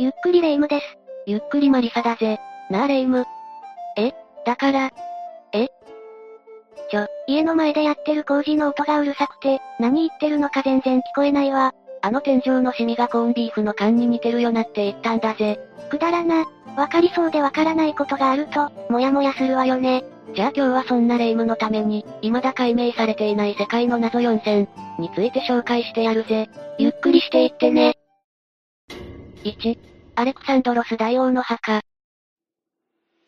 ゆっくりレ夢ムです。ゆっくりマリサだぜ。なあレ夢ム。え？だから、え？ちょ、家の前でやってる工事の音がうるさくて、何言ってるのか全然聞こえないわ。あの天井のシミがコーンビーフの缶に似てるよなって言ったんだぜ。くだらな。わかりそうでわからないことがあると、もやもやするわよね。じゃあ今日はそんなレ夢ムのために、未だ解明されていない世界の謎4選について紹介してやるぜ。ゆっくりしていってね。1、アレクサンドロス大王の墓。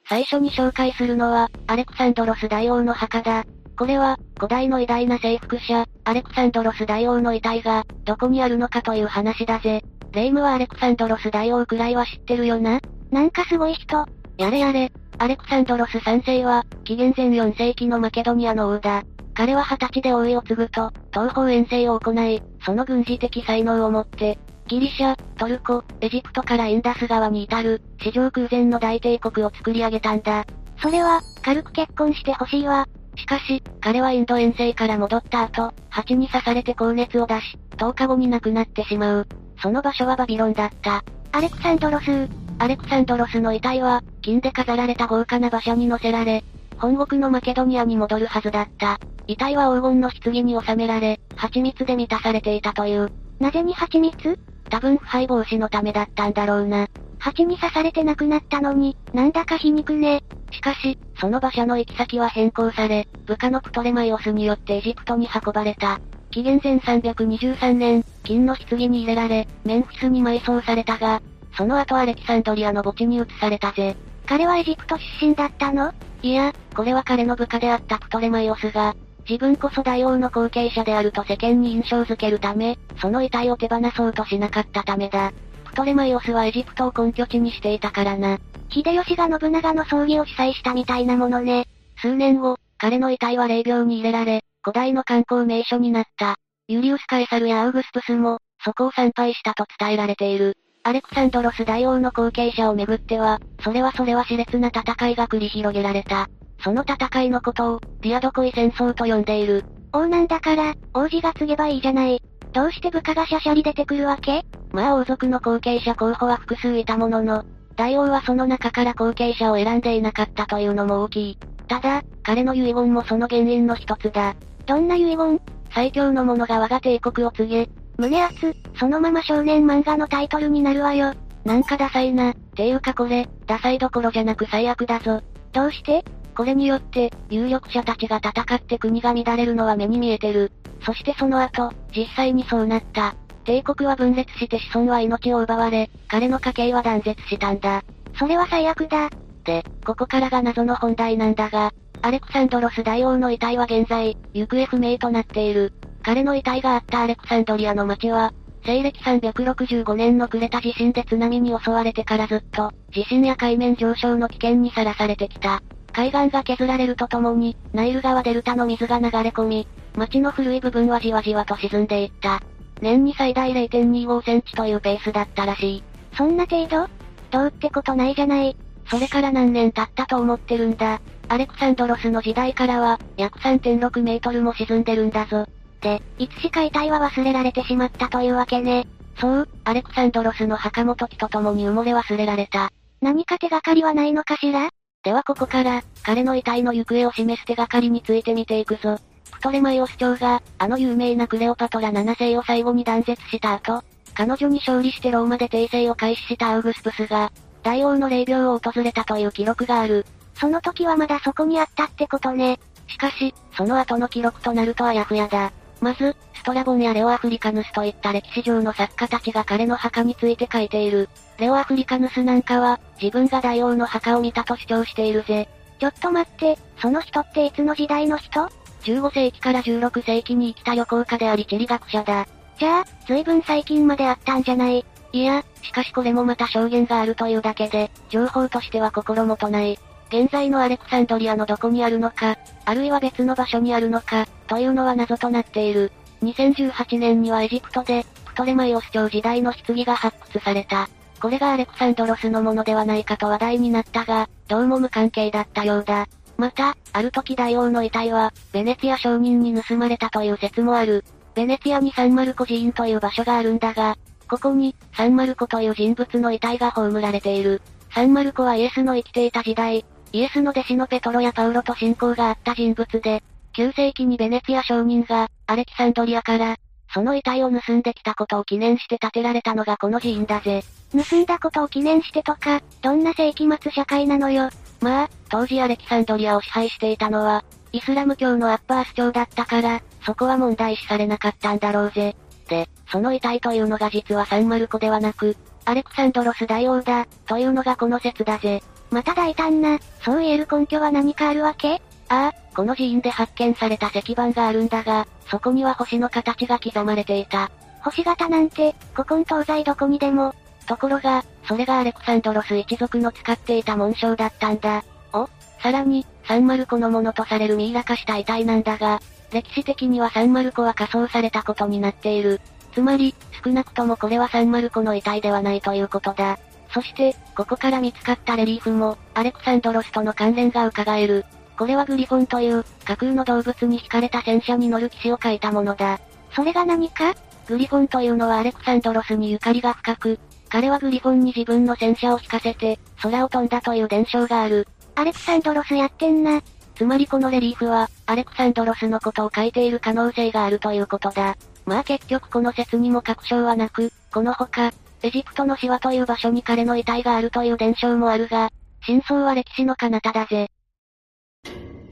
最初に紹介するのは、アレクサンドロス大王の墓だ。これは、古代の偉大な征服者、アレクサンドロス大王の遺体が、どこにあるのかという話だぜ。レイムはアレクサンドロス大王くらいは知ってるよな？なんかすごい人。やれやれ、アレクサンドロス3世は、紀元前4世紀のマケドニアの王だ。彼は20歳で王位を継ぐと、東方遠征を行い、その軍事的才能をもって、ギリシャ、トルコ、エジプトからインダス川に至る、史上空前の大帝国を作り上げたんだ。それは、軽く結婚してほしいわ。しかし、彼はインド遠征から戻った後、蜂に刺されて高熱を出し、10日後に亡くなってしまう。その場所はバビロンだった。アレクサンドロスアレクサンドロスの遺体は、金で飾られた豪華な馬車に乗せられ、本国のマケドニアに戻るはずだった。遺体は黄金の棺に収められ、蜂蜜で満たされていたという。なぜに蜂蜜？多分腐敗防止のためだったんだろうな。蜂に刺されて亡くなったのに、なんだか皮肉ね。しかし、その馬車の行き先は変更され、部下のプトレマイオスによってエジプトに運ばれた。紀元前323年、金の棺に入れられ、メンフィスに埋葬されたが、その後アレキサンドリアの墓地に移されたぜ。彼はエジプト出身だったの？いや、これは彼の部下であったプトレマイオスが、自分こそ大王の後継者であると世間に印象づけるため、その遺体を手放そうとしなかったためだ。プトレマイオスはエジプトを根拠地にしていたからな。秀吉が信長の葬儀を主催したみたいなものね。数年後、彼の遺体は霊廟に入れられ、古代の観光名所になった。ユリウス・カエサルやアウグスプスも、そこを参拝したと伝えられている。アレクサンドロス大王の後継者をめぐっては、それはそれは熾烈な戦いが繰り広げられた。その戦いのことを、ディアドコイ戦争と呼んでいる。王なんだから、王子が継げばいいじゃない。どうして部下がシャシャリ出てくるわけ？まあ王族の後継者候補は複数いたものの、大王はその中から後継者を選んでいなかったというのも大きい。ただ、彼の遺言もその原因の一つだ。どんな遺言？最強の者が我が帝国を告げ、胸熱、そのまま少年漫画のタイトルになるわよ。なんかダサいな。ていうかこれ、ダサいどころじゃなく最悪だぞ。どうして？これによって、有力者たちが戦って国が乱れるのは目に見えてる。そしてその後、実際にそうなった。帝国は分裂して子孫は命を奪われ、彼の家系は断絶したんだ。それは最悪だ。で、ここからが謎の本題なんだが、アレクサンドロス大王の遺体は現在、行方不明となっている。彼の遺体があったアレクサンドリアの町は、西暦365年のクレタ地震で津波に襲われてからずっと、地震や海面上昇の危険にさらされてきた。海岸が削られるとともに、ナイル川デルタの水が流れ込み、町の古い部分はじわじわと沈んでいった。年に最大0.25センチというペースだったらしい。そんな程度？どうってことないじゃない。それから何年経ったと思ってるんだ？アレクサンドロスの時代からは、約3.6メートルも沈んでるんだぞ。で、いつしか遺体は忘れられてしまったというわけね。そう、アレクサンドロスの墓も時とともに埋もれ忘れられた。何か手がかりはないのかしら？ではここから、彼の遺体の行方を示す手がかりについて見ていくぞ。プトレマイオス朝が、あの有名なクレオパトラ7世を最後に断絶した後、彼女に勝利してローマで帝政を開始したアウグスプスが、大王の霊廟を訪れたという記録がある。その時はまだそこにあったってことね。しかし、その後の記録となるとあやふやだ。まず、ストラボンやレオアフリカヌスといった歴史上の作家たちが彼の墓について書いている。レオアフリカヌスなんかは、自分が大王の墓を見たと主張しているぜ。ちょっと待って、その人っていつの時代の人 ?15 世紀から16世紀に生きた旅行家であり地理学者だ。じゃあ、随分最近まであったんじゃない？いや、しかしこれもまた証言があるというだけで、情報としては心もとない。現在のアレクサンドリアのどこにあるのか、あるいは別の場所にあるのか、というのは謎となっている。2018年にはエジプトで、プトレマイオス朝時代の棺が発掘された。これがアレクサンドロスのものではないかと話題になったが、どうも無関係だったようだ。また、ある時大王の遺体は、ベネツィア商人に盗まれたという説もある。ベネツィアにサンマルコ寺院という場所があるんだが、ここに、サンマルコという人物の遺体が葬られている。サンマルコはイエスの生きていた時代、イエスの弟子のペトロやパウロと信仰があった人物で、9世紀にベネツィア商人が、アレキサンドリアから、その遺体を盗んできたことを記念して建てられたのがこの寺院だぜ。盗んだことを記念してとか、どんな世紀末社会なのよ。まあ、当時アレキサンドリアを支配していたのは、イスラム教のアッパース朝だったから、そこは問題視されなかったんだろうぜ。で、その遺体というのが実はサンマルコではなく、アレクサンドロス大王だ、というのがこの説だぜ。また大胆な、そう言える根拠は何かあるわけ？ああ、この寺院で発見された石板があるんだが、そこには星の形が刻まれていた。星型なんて、古今東西どこにでも。ところが、それがアレクサンドロス一族の使っていた紋章だったんだ。おさらに、サンマルコのものとされるミイラ化した遺体なんだが、歴史的にはサンマルコは火葬されたことになっている。つまり、少なくともこれはサンマルコの遺体ではないということだ。そして、ここから見つかったレリーフも、アレクサンドロスとの関連が伺える。これはグリフォンという、架空の動物に惹かれた戦車に乗る騎士を描いたものだ。それが何か？グリフォンというのはアレクサンドロスにゆかりが深く、彼はグリフォンに自分の戦車を引かせて、空を飛んだという伝承がある。アレクサンドロスやってんな。つまりこのレリーフは、アレクサンドロスのことを書いている可能性があるということだ。まあ結局この説にも確証はなく、この他、エジプトのシワという場所に彼の遺体があるという伝承もあるが、真相は歴史の彼方だぜ。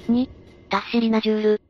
2、タッシリナジュール。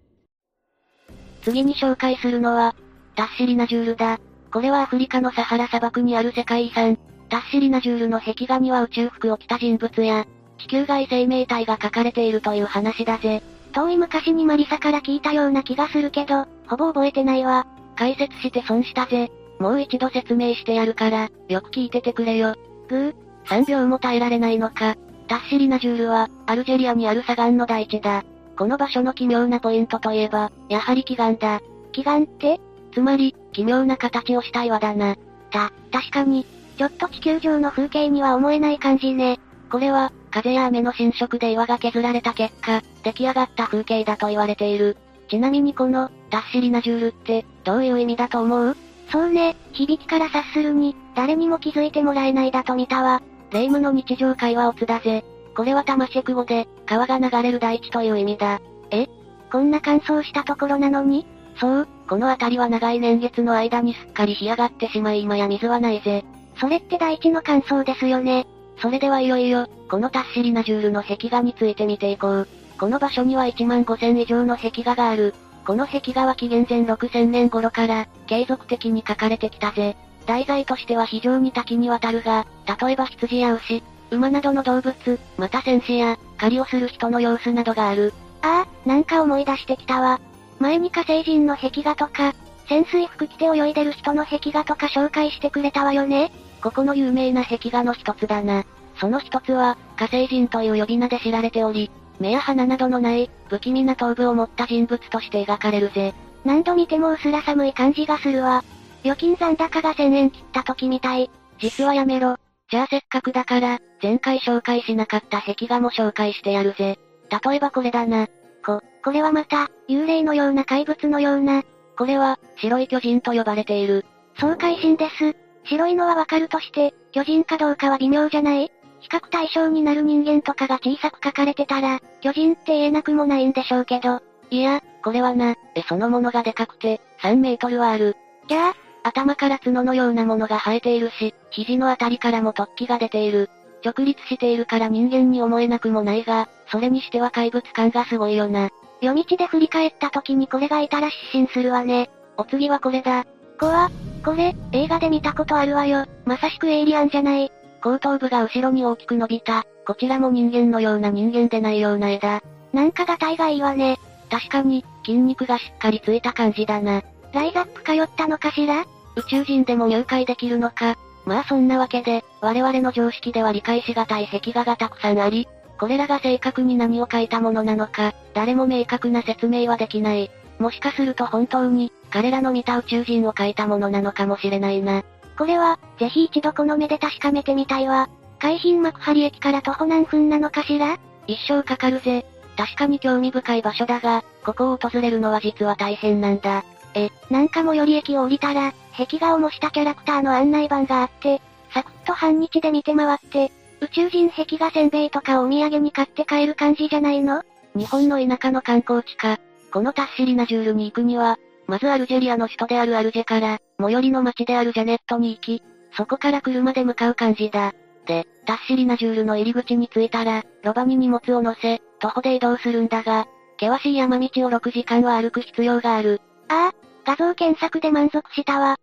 次に紹介するのは、タッシリナジュールだ。これはアフリカのサハラ砂漠にある世界遺産、タッシリナジュールの壁画には宇宙服を着た人物や、地球外生命体が書かれているという話だぜ。遠い昔にマリサから聞いたような気がするけど、ほぼ覚えてないわ。解説して損したぜ。もう一度説明してやるから、よく聞いててくれよ。ぐー、3秒も耐えられないのか。タッシリナジュールは、アルジェリアにある砂岩の大地だ。この場所の奇妙なポイントといえば、やはり奇岩だ。奇岩って？つまり、奇妙な形をした岩だな。た、確かに、ちょっと地球上の風景には思えない感じね。これは、風や雨の侵食で岩が削られた結果、出来上がった風景だと言われている。ちなみにこの、タッシリナジュールって、どういう意味だと思う？そうね、響きから察するに、誰にも気づいてもらえないだと見たわ。霊夢の日常会話をつだぜ。これはタマシェク語で、川が流れる大地という意味だ。え？こんな乾燥したところなのに？そう、この辺りは長い年月の間にすっかり干上がってしまい今や水はないぜ。それって大地の乾燥ですよね。それではいよいよ、このタッシリナジュールの壁画について見ていこう。この場所には1万5000以上の壁画がある。この壁画は紀元前6000年頃から、継続的に描かれてきたぜ。題材としては非常に多岐にわたるが、例えば羊や牛、馬などの動物、また戦士や、狩りをする人の様子などがある。ああ、なんか思い出してきたわ。前に火星人の壁画とか、潜水服着て泳いでる人の壁画とか紹介してくれたわよね。ここの有名な壁画の一つだな。その一つは、火星人という呼び名で知られており、目や鼻などのない、不気味な頭部を持った人物として描かれるぜ。何度見てもうすら寒い感じがするわ。預金残高が1000円切った時みたい。実はやめろ。じゃあせっかくだから、前回紹介しなかった壁画も紹介してやるぜ。例えばこれだな。こ、これはまた、幽霊のような怪物のような。これは、白い巨人と呼ばれている。爽快心です。白いのはわかるとして、巨人かどうかは微妙じゃない比較対象になる人間とかが小さく書かれてたら、巨人って言えなくもないんでしょうけど。いや、これはな、絵そのものがでかくて、3メートルはある。じゃあ、頭から角のようなものが生えているし、肘のあたりからも突起が出ている。直立しているから人間に思えなくもないが、それにしては怪物感がすごいよな。夜道で振り返った時にこれがいたら失神するわね。お次はこれだ。怖これ、映画で見たことあるわよ。まさしくエイリアンじゃない。後頭部が後ろに大きく伸びた、こちらも人間のような人間でないような枝。なんかが体がいいわね。確かに、筋肉がしっかりついた感じだな。ライザップ通ったのかしら？宇宙人でも入会できるのか。まあそんなわけで、我々の常識では理解しがたい壁画がたくさんあり、これらが正確に何を書いたものなのか、誰も明確な説明はできない。もしかすると本当に、彼らの見た宇宙人を書いたものなのかもしれないな。これは、ぜひ一度この目で確かめてみたいわ。海浜幕張駅から徒歩何分なのかしら？一生かかるぜ。確かに興味深い場所だが、ここを訪れるのは実は大変なんだ。え、なんか最寄り駅を降りたら、壁画を模したキャラクターの案内板があって、サクッと半日で見て回って、宇宙人壁画せんべいとかをお土産に買って帰る感じじゃないの？日本の田舎の観光地か。このタッシリナジュールに行くには、まずアルジェリアの首都であるアルジェから、最寄りの町であるジャネットに行き、そこから車で向かう感じだ。で、タッシリナジュールの入り口に着いたら、ロバに荷物を乗せ、徒歩で移動するんだが、険しい山道を6時間は歩く必要がある。ああ、画像検索で満足したわ。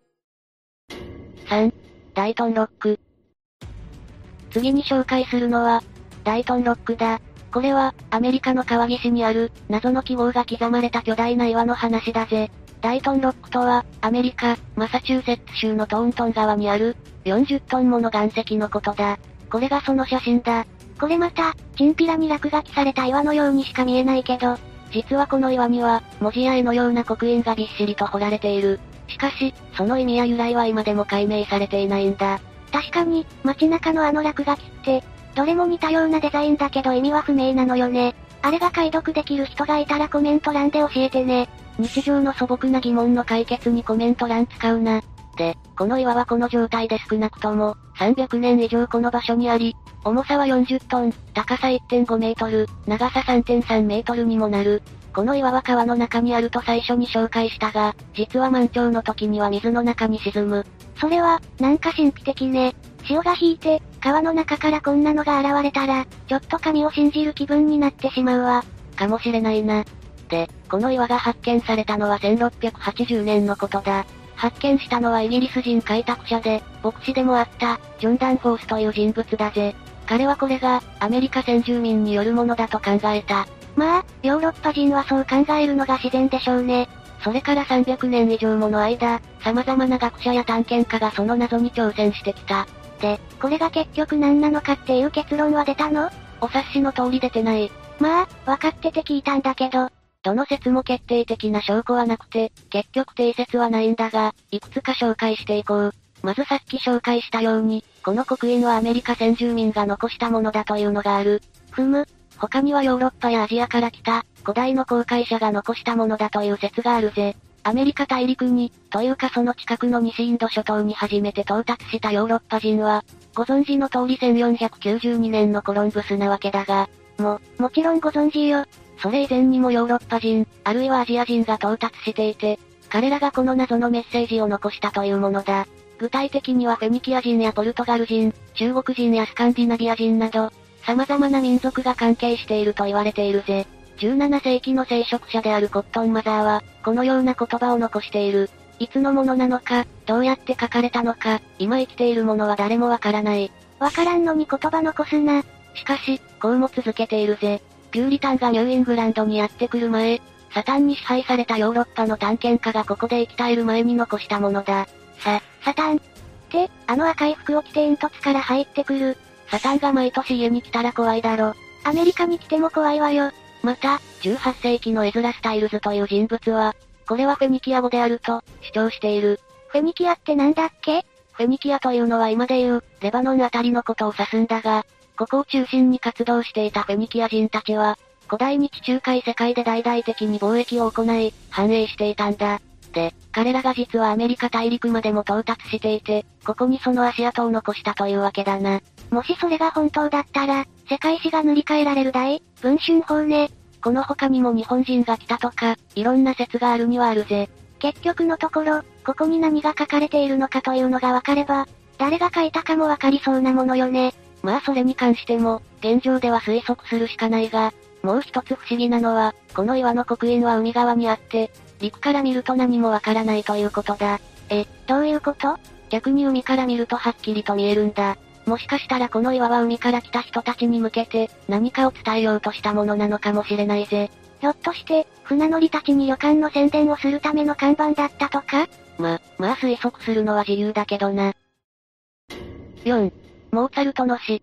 3、ダイトンロック。次に紹介するのは、ダイトンロックだ。これは、アメリカの川岸にある、謎の記号が刻まれた巨大な岩の話だぜ。ダイトンロックとは、アメリカ、マサチューセッツ州のトーントン川にある、40トンもの岩石のことだ。これがその写真だ。これまた、チンピラに落書きされた岩のようにしか見えないけど、実はこの岩には、文字や絵のような刻印がびっしりと彫られている。しかし、その意味や由来は今でも解明されていないんだ。確かに、街中のあの落書きって、どれも似たようなデザインだけど意味は不明なのよね。あれが解読できる人がいたらコメント欄で教えてね。日常の素朴な疑問の解決にコメント欄使うな。で、この岩はこの状態で少なくとも、300年以上この場所にあり、重さは40トン、高さ1.5メートル、長さ3.3メートルにもなる。この岩は川の中にあると最初に紹介したが、実は満潮の時には水の中に沈む。それは、なんか神秘的ね。潮が引いて、川の中からこんなのが現れたら、ちょっと神を信じる気分になってしまうわ。かもしれないな。で、この岩が発見されたのは1680年のことだ。発見したのはイギリス人開拓者で、牧師でもあった、ジョン・ダンフォースという人物だぜ。彼はこれが、アメリカ先住民によるものだと考えた。まあ、ヨーロッパ人はそう考えるのが自然でしょうね。それから300年以上もの間、様々な学者や探検家がその謎に挑戦してきた。で、これが結局何なのかっていう結論は出たの？お察しの通り出てない。まあ、分かってて聞いたんだけど、どの説も決定的な証拠はなくて、結局定説はないんだが、いくつか紹介していこう。まずさっき紹介したように、この刻印はアメリカ先住民が残したものだというのがある。ふむ。他にはヨーロッパやアジアから来た、古代の航海者が残したものだという説があるぜ。アメリカ大陸に、というかその近くの西インド諸島に初めて到達したヨーロッパ人は、ご存知の通り1492年のコロンブスなわけだが、も、もちろんご存知よ。それ以前にもヨーロッパ人、あるいはアジア人が到達していて、彼らがこの謎のメッセージを残したというものだ。具体的にはフェニキア人やポルトガル人、中国人やスカンディナビア人など、様々な民族が関係していると言われているぜ。17世紀の聖職者であるコットンマザーは、このような言葉を残している。いつのものなのか、どうやって書かれたのか、今生きている者は誰もわからない。わからんのに言葉残すな。しかし、こうも続けているぜ。ピューリタンがニューイングランドにやってくる前、サタンに支配されたヨーロッパの探検家がここで生き絶える前に残したものだ。さ、サタンって、あの赤い服を着て煙突から入ってくる。サタンが毎年家に来たら怖いだろ。アメリカに来ても怖いわよ。また、18世紀のエズラ・スタイルズという人物は、これはフェニキア語であると、主張している。フェニキアってなんだっけ？フェニキアというのは今で言う、レバノンあたりのことを指すんだが、ここを中心に活動していたフェニキア人たちは、古代日中海世界で大々的に貿易を行い、繁栄していたんだ。で、彼らが実はアメリカ大陸までも到達していて、ここにその足跡を残したというわけだな。もしそれが本当だったら、世界史が塗り替えられる大、文春法ね。この他にも日本人が来たとか、いろんな説があるにはあるぜ。結局のところ、ここに何が書かれているのかというのがわかれば、誰が書いたかもわかりそうなものよね。まあそれに関しても、現状では推測するしかないが、もう一つ不思議なのは、この岩の刻印は海側にあって、陸から見ると何もわからないということだ。え、どういうこと？逆に海から見るとはっきりと見えるんだ。もしかしたらこの岩は海から来た人たちに向けて、何かを伝えようとしたものなのかもしれないぜ。ひょっとして、船乗りたちに旅館の宣伝をするための看板だったとか？ま、まあ推測するのは自由だけどな。4. モーツァルトの詩。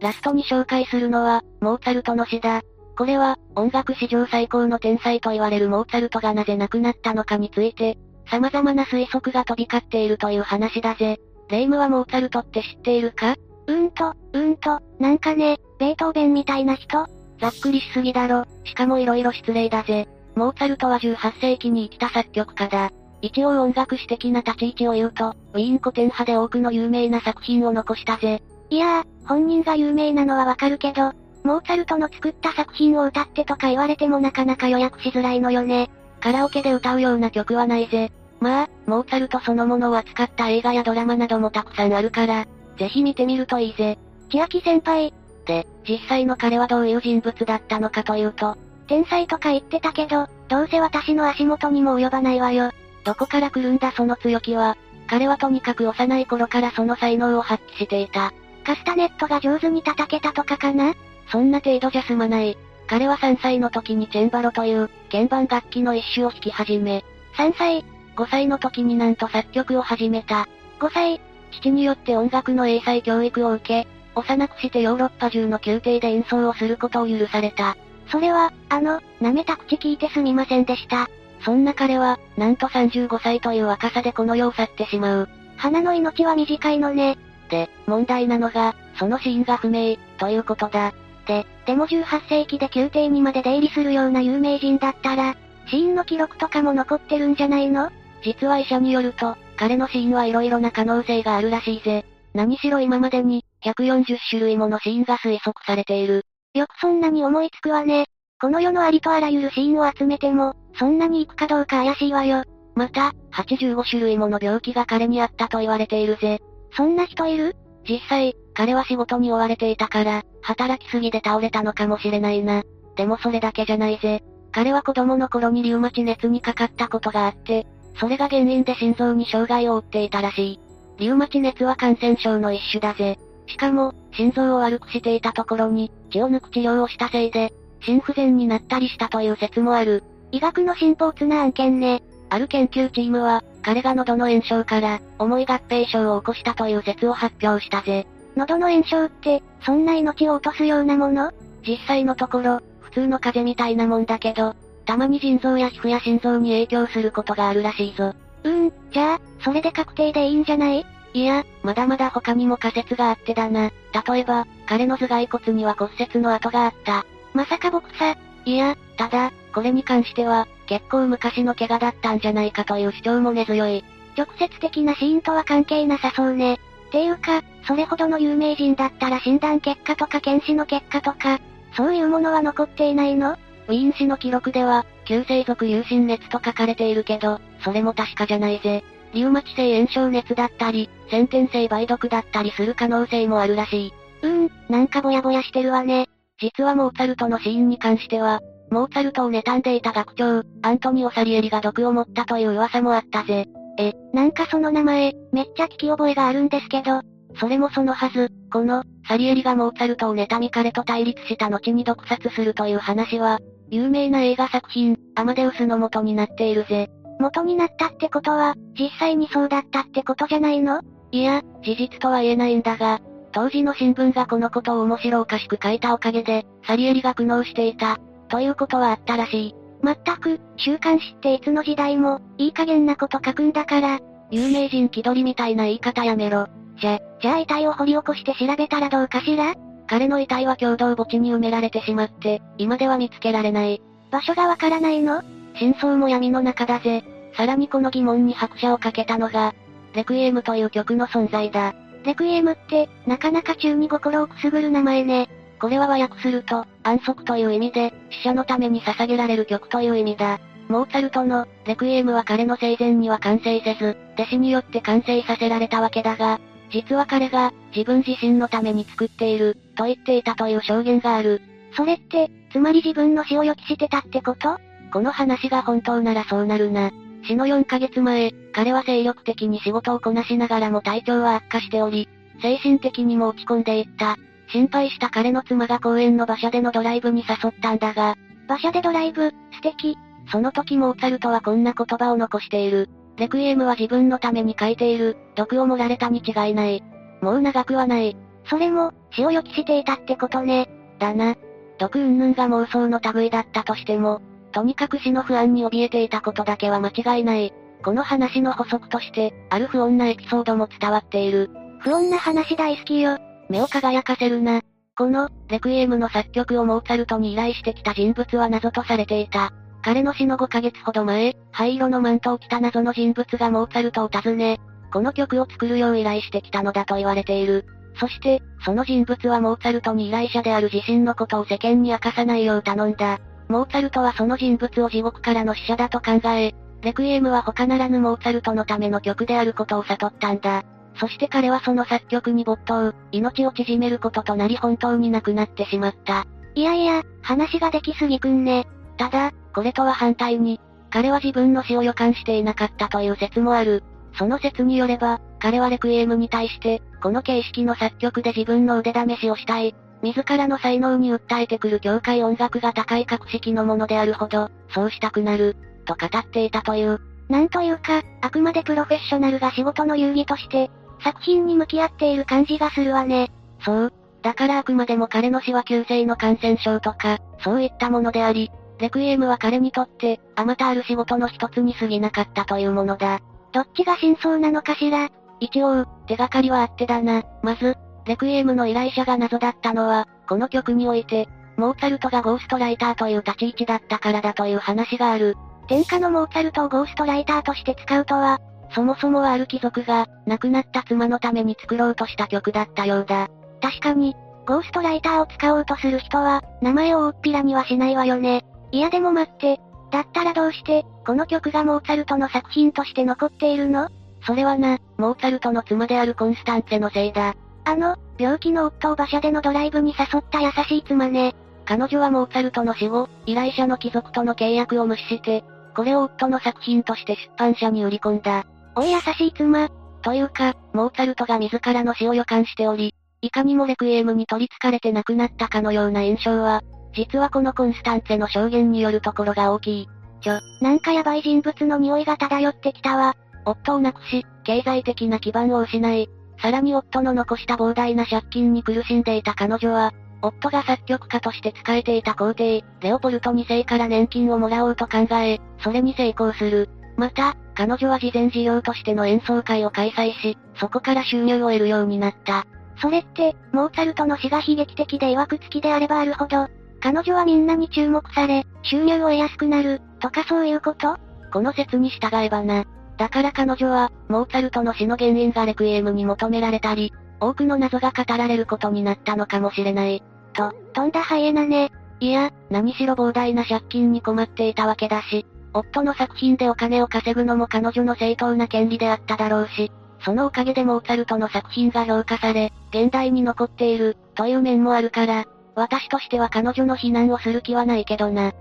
ラストに紹介するのは、モーツァルトの詩だ。これは、音楽史上最高の天才と言われるモーツァルトがなぜ亡くなったのかについて、様々な推測が飛び交っているという話だぜ。レイムはモーツァルトって知っているか？うーんと、うーんと、なんかね、ベートーベンみたいな人？ざっくりしすぎだろ。しかも色々失礼だぜ。モーツァルトは18世紀に生きた作曲家だ。一応音楽史的な立ち位置を言うと、ウィーン古典派で多くの有名な作品を残したぜ。いやー、本人が有名なのはわかるけど、モーツァルトの作った作品を歌ってとか言われてもなかなか予約しづらいのよね。カラオケで歌うような曲はないぜ。まあ、モーツァルトそのものを扱った映画やドラマなどもたくさんあるから、ぜひ見てみるといいぜ。千秋先輩。で、実際の彼はどういう人物だったのかというと、天才とか言ってたけど、どうせ私の足元にも及ばないわよ。どこから来るんだその強気は。彼はとにかく幼い頃からその才能を発揮していた。カスタネットが上手に叩けたとかかな？そんな程度じゃ済まない。彼は3歳の時にチェンバロという鍵盤楽器の一種を弾き始め、3歳、5歳の時になんと作曲を始めた。5歳、父によって音楽の英才教育を受け、幼くしてヨーロッパ中の宮廷で演奏をすることを許された。それは、あの、舐めた口聞いてすみませんでした。そんな彼は、なんと35歳という若さでこの世を去ってしまう。花の命は短いのね。で、問題なのが、その死因が不明、ということだ。で、でも18世紀で宮廷にまで出入りするような有名人だったら、死因の記録とかも残ってるんじゃないの？実は医者によると、彼の死因はいろいろな可能性があるらしいぜ。何しろ今までに、140種類もの死因が推測されている。よくそんなに思いつくわね。この世のありとあらゆる死因を集めても、そんなに行くかどうか怪しいわよ。また、85種類もの病気が彼にあったと言われているぜ。そんな人いる？実際、彼は仕事に追われていたから、働きすぎで倒れたのかもしれないな。でもそれだけじゃないぜ。彼は子供の頃にリウマチ熱にかかったことがあって、それが原因で心臓に障害を負っていたらしい。リウマチ熱は感染症の一種だぜ。しかも、心臓を悪くしていたところに、血を抜く治療をしたせいで、心不全になったりしたという説もある。医学の進歩つな案件ね。ある研究チームは、彼が喉の炎症から、重い合併症を起こしたという説を発表したぜ。喉の炎症って、そんな命を落とすようなもの？実際のところ、普通の風邪みたいなもんだけど、たまに腎臓や皮膚や心臓に影響することがあるらしいぞ。うーん、じゃあ、それで確定でいいんじゃない？いや、まだまだ他にも仮説があってだな。例えば、彼の頭蓋骨には骨折の跡があった。まさか僕さ。いや、ただ、これに関しては、結構昔の怪我だったんじゃないかという主張も根強い。直接的な死因とは関係なさそうね。ていうか、それほどの有名人だったら診断結果とか検視の結果とか、そういうものは残っていないの？ウィーン市の記録では、急性族有心熱と書かれているけど、それも確かじゃないぜ。リウマチ性炎症熱だったり、先天性梅毒だったりする可能性もあるらしい。うーん、なんかぼやぼやしてるわね。実はモーツァルトの死因に関しては、モーツァルトを妬んでいた学長、アントニオ・サリエリが毒を持ったという噂もあったぜ。え、なんかその名前、めっちゃ聞き覚えがあるんですけど、それもそのはず、この、サリエリがモーツァルトを妬み彼と対立した後に毒殺するという話は、有名な映画作品、アマデウスの元になっているぜ。元になったってことは、実際にそうだったってことじゃないの？いや、事実とは言えないんだが、当時の新聞がこのことを面白おかしく書いたおかげで、サリエリが苦悩していた、ということはあったらしい。まったく、週刊誌っていつの時代も、いい加減なこと書くんだから、有名人気取りみたいな言い方やめろ。じゃ、じゃあ遺体を掘り起こして調べたらどうかしら？彼の遺体は共同墓地に埋められてしまって、今では見つけられない。場所がわからないの？真相も闇の中だぜ。さらにこの疑問に拍車をかけたのが、レクイエムという曲の存在だ。レクイエムって、なかなか中に心をくすぐる名前ね。これは和訳すると、安息という意味で、死者のために捧げられる曲という意味だ。モーツァルトの、レクイエムは彼の生前には完成せず、弟子によって完成させられたわけだが、実は彼が、自分自身のために作っている、と言っていたという証言がある。それって、つまり自分の死を予期してたってこと？この話が本当ならそうなるな。死の4ヶ月前、彼は精力的に仕事をこなしながらも体調は悪化しており、精神的にも落ち込んでいった。心配した彼の妻が公園の馬車でのドライブに誘ったんだが、馬車でドライブ、素敵。その時モーツァルトはこんな言葉を残している。レクイエムは自分のために書いている、毒を盛られたに違いない。もう長くはない。それも、死を予期していたってことね。だな。毒云々が妄想の類だったとしても、とにかく死の不安に怯えていたことだけは間違いない。この話の補足として、ある不穏なエピソードも伝わっている。不穏な話大好きよ。目を輝かせるな。この、レクイエムの作曲をモーツァルトに依頼してきた人物は謎とされていた。彼の死の5ヶ月ほど前、灰色のマントを着た謎の人物がモーツァルトを訪ね、この曲を作るよう依頼してきたのだと言われている。そして、その人物はモーツァルトに依頼者である自身のことを世間に明かさないよう頼んだ。モーツァルトはその人物を地獄からの使者だと考え、レクイエムは他ならぬモーツァルトのための曲であることを悟ったんだ。そして彼はその作曲に没頭、命を縮めることとなり本当に亡くなってしまった。いやいや、話ができすぎくんね。ただ、これとは反対に、彼は自分の死を予感していなかったという説もある。その説によれば、彼はレクイエムに対して、この形式の作曲で自分の腕試しをしたい。自らの才能に訴えてくる教会音楽が高い格式のものであるほど、そうしたくなる、と語っていたという。なんというか、あくまでプロフェッショナルが仕事の遊戯として、作品に向き合っている感じがするわね。そう。だからあくまでも彼の死は急性の感染症とか、そういったものであり、レクイエムは彼にとって、あまたある仕事の一つに過ぎなかったというものだ。どっちが真相なのかしら？一応、手がかりはあってだな。まず、レクイエムの依頼者が謎だったのは、この曲において、モーツァルトがゴーストライターという立ち位置だったからだという話がある。天下のモーツァルトをゴーストライターとして使うとは、そもそもはある貴族が、亡くなった妻のために作ろうとした曲だったようだ。確かに、ゴーストライターを使おうとする人は、名前を大っぴらにはしないわよね。いやでも待って、だったらどうして、この曲がモーツァルトの作品として残っているの？それはな、モーツァルトの妻であるコンスタンツェのせいだ。あの、病気の夫を馬車でのドライブに誘った優しい妻ね。彼女はモーツァルトの死後、依頼者の貴族との契約を無視して、これを夫の作品として出版社に売り込んだ。おい優しい妻。というか、モーツァルトが自らの死を予感しており、いかにもレクイエムに取り憑かれて亡くなったかのような印象は、実はこのコンスタンツェの証言によるところが大きい。ちょ、なんかヤバい人物の匂いが漂ってきたわ。夫を亡くし、経済的な基盤を失い、さらに夫の残した膨大な借金に苦しんでいた彼女は、夫が作曲家として仕えていた皇帝、レオポルト2世から年金をもらおうと考え、それに成功する。また、彼女は事前事業としての演奏会を開催し、そこから収入を得るようになった。それって、モーツァルトの死が悲劇的で曰く付きであればあるほど、彼女はみんなに注目され、収入を得やすくなる、とかそういうこと？この説に従えばな。だから彼女は、モーツァルトの死の原因がレクイエムに求められたり、多くの謎が語られることになったのかもしれない。と、飛んだハイエナね。いや、何しろ膨大な借金に困っていたわけだし、夫の作品でお金を稼ぐのも彼女の正当な権利であっただろうし、そのおかげでモーツァルトの作品が評価され、現代に残っている、という面もあるから、私としては彼女の非難をする気はないけどな。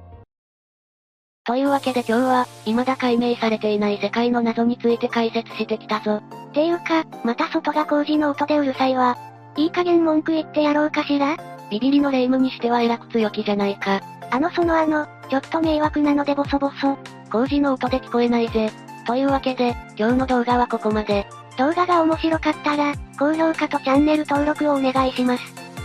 というわけで今日は、未だ解明されていない世界の謎について解説してきたぞ。ていうか、また外が工事の音でうるさいわ。いい加減文句言ってやろうかしら？ビビリの霊夢にしては偉く強気じゃないか。あのそのあの、ちょっと迷惑なのでボソボソ。工事の音で聞こえないぜ。というわけで、今日の動画はここまで。動画が面白かったら、高評価とチャンネル登録をお願いします。